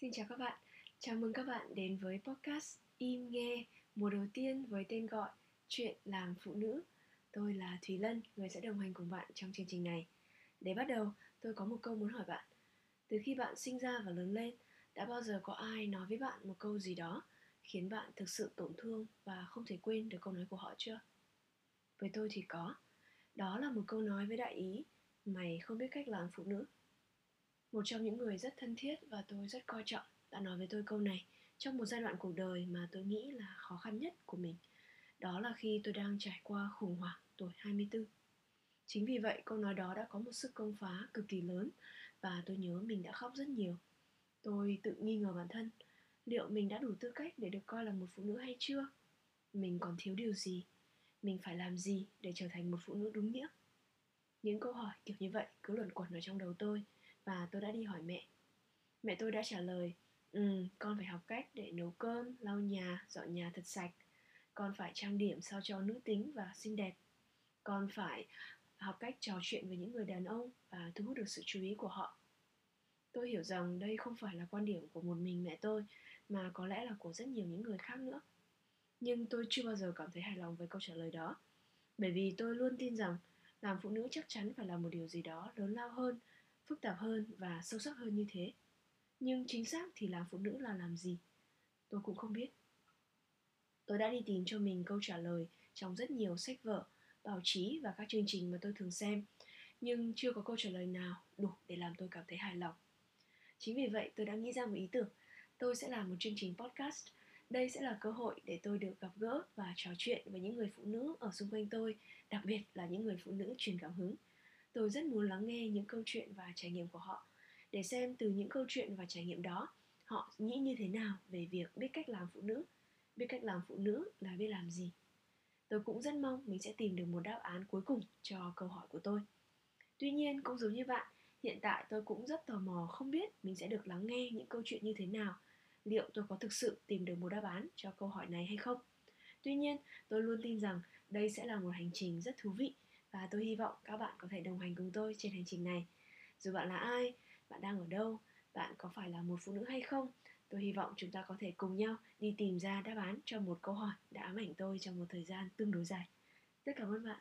Xin chào các bạn, chào mừng các bạn đến với podcast Im Nghe mùa đầu tiên với tên gọi Chuyện làm phụ nữ. Tôi là Thúy Lân, người sẽ đồng hành cùng bạn trong chương trình này. Để bắt đầu, tôi có một câu muốn hỏi bạn. Từ khi bạn sinh ra và lớn lên, đã bao giờ có ai nói với bạn một câu gì đó khiến bạn thực sự tổn thương và không thể quên được câu nói của họ chưa? Với tôi thì có. Đó là một câu nói với đại ý, mày không biết cách làm phụ nữ một trong những người rất thân thiết và tôi rất coi trọng đã nói với tôi câu này trong một giai đoạn cuộc đời mà tôi nghĩ là khó khăn nhất của mình. Đó là khi tôi đang trải qua khủng hoảng tuổi 24. Chính vì vậy câu nói đó đã có một sức công phá cực kỳ lớn và tôi nhớ mình đã khóc rất nhiều. Tôi tự nghi ngờ bản thân, liệu mình đã đủ tư cách để được coi là một phụ nữ hay chưa? Mình còn thiếu điều gì? Mình phải làm gì để trở thành một phụ nữ đúng nghĩa? Những câu hỏi kiểu như vậy cứ luẩn quẩn ở trong đầu tôi – và tôi đã đi hỏi mẹ. Mẹ tôi đã trả lời ừ con phải học cách để nấu cơm, lau nhà, dọn nhà thật sạch. Con phải trang điểm sao cho nữ tính và xinh đẹp. Con phải học cách trò chuyện với những người đàn ông và thu hút được sự chú ý của họ. Tôi hiểu rằng đây không phải là quan điểm của một mình mẹ tôi, mà có lẽ là của rất nhiều những người khác nữa. Nhưng tôi chưa bao giờ cảm thấy hài lòng với câu trả lời đó, bởi vì tôi luôn tin rằng làm phụ nữ chắc chắn phải là một điều gì đó lớn lao hơn phức tạp hơn và sâu sắc hơn như thế. Nhưng chính xác thì làm phụ nữ là làm gì? Tôi cũng không biết. Tôi đã đi tìm cho mình câu trả lời trong rất nhiều sách vở, báo chí và các chương trình mà tôi thường xem, nhưng chưa có câu trả lời nào đủ để làm tôi cảm thấy hài lòng. Chính vì vậy tôi đã nghĩ ra một ý tưởng, tôi sẽ làm một chương trình podcast. Đây sẽ là cơ hội để tôi được gặp gỡ và trò chuyện với những người phụ nữ ở xung quanh tôi, đặc biệt là những người phụ nữ truyền cảm hứng tôi rất muốn lắng nghe những câu chuyện và trải nghiệm của họ. Để xem từ những câu chuyện và trải nghiệm đó, họ nghĩ như thế nào về việc biết cách làm phụ nữ, biết cách làm phụ nữ là biết làm gì. Tôi cũng rất mong mình sẽ tìm được một đáp án cuối cùng cho câu hỏi của tôi. Tuy nhiên, cũng giống như bạn, hiện tại tôi cũng rất tò mò không biết mình sẽ được lắng nghe những câu chuyện như thế nào, liệu tôi có thực sự tìm được một đáp án cho câu hỏi này hay không. Tuy nhiên, tôi luôn tin rằng đây sẽ là một hành trình rất thú vị và tôi hy vọng các bạn có thể đồng hành cùng tôi trên hành trình này. Dù bạn là ai, bạn đang ở đâu, bạn có phải là một phụ nữ hay không, tôi hy vọng chúng ta có thể cùng nhau đi tìm ra đáp án cho một câu hỏi đã ám ảnh tôi trong một thời gian tương đối dài. Rất cảm ơn bạn.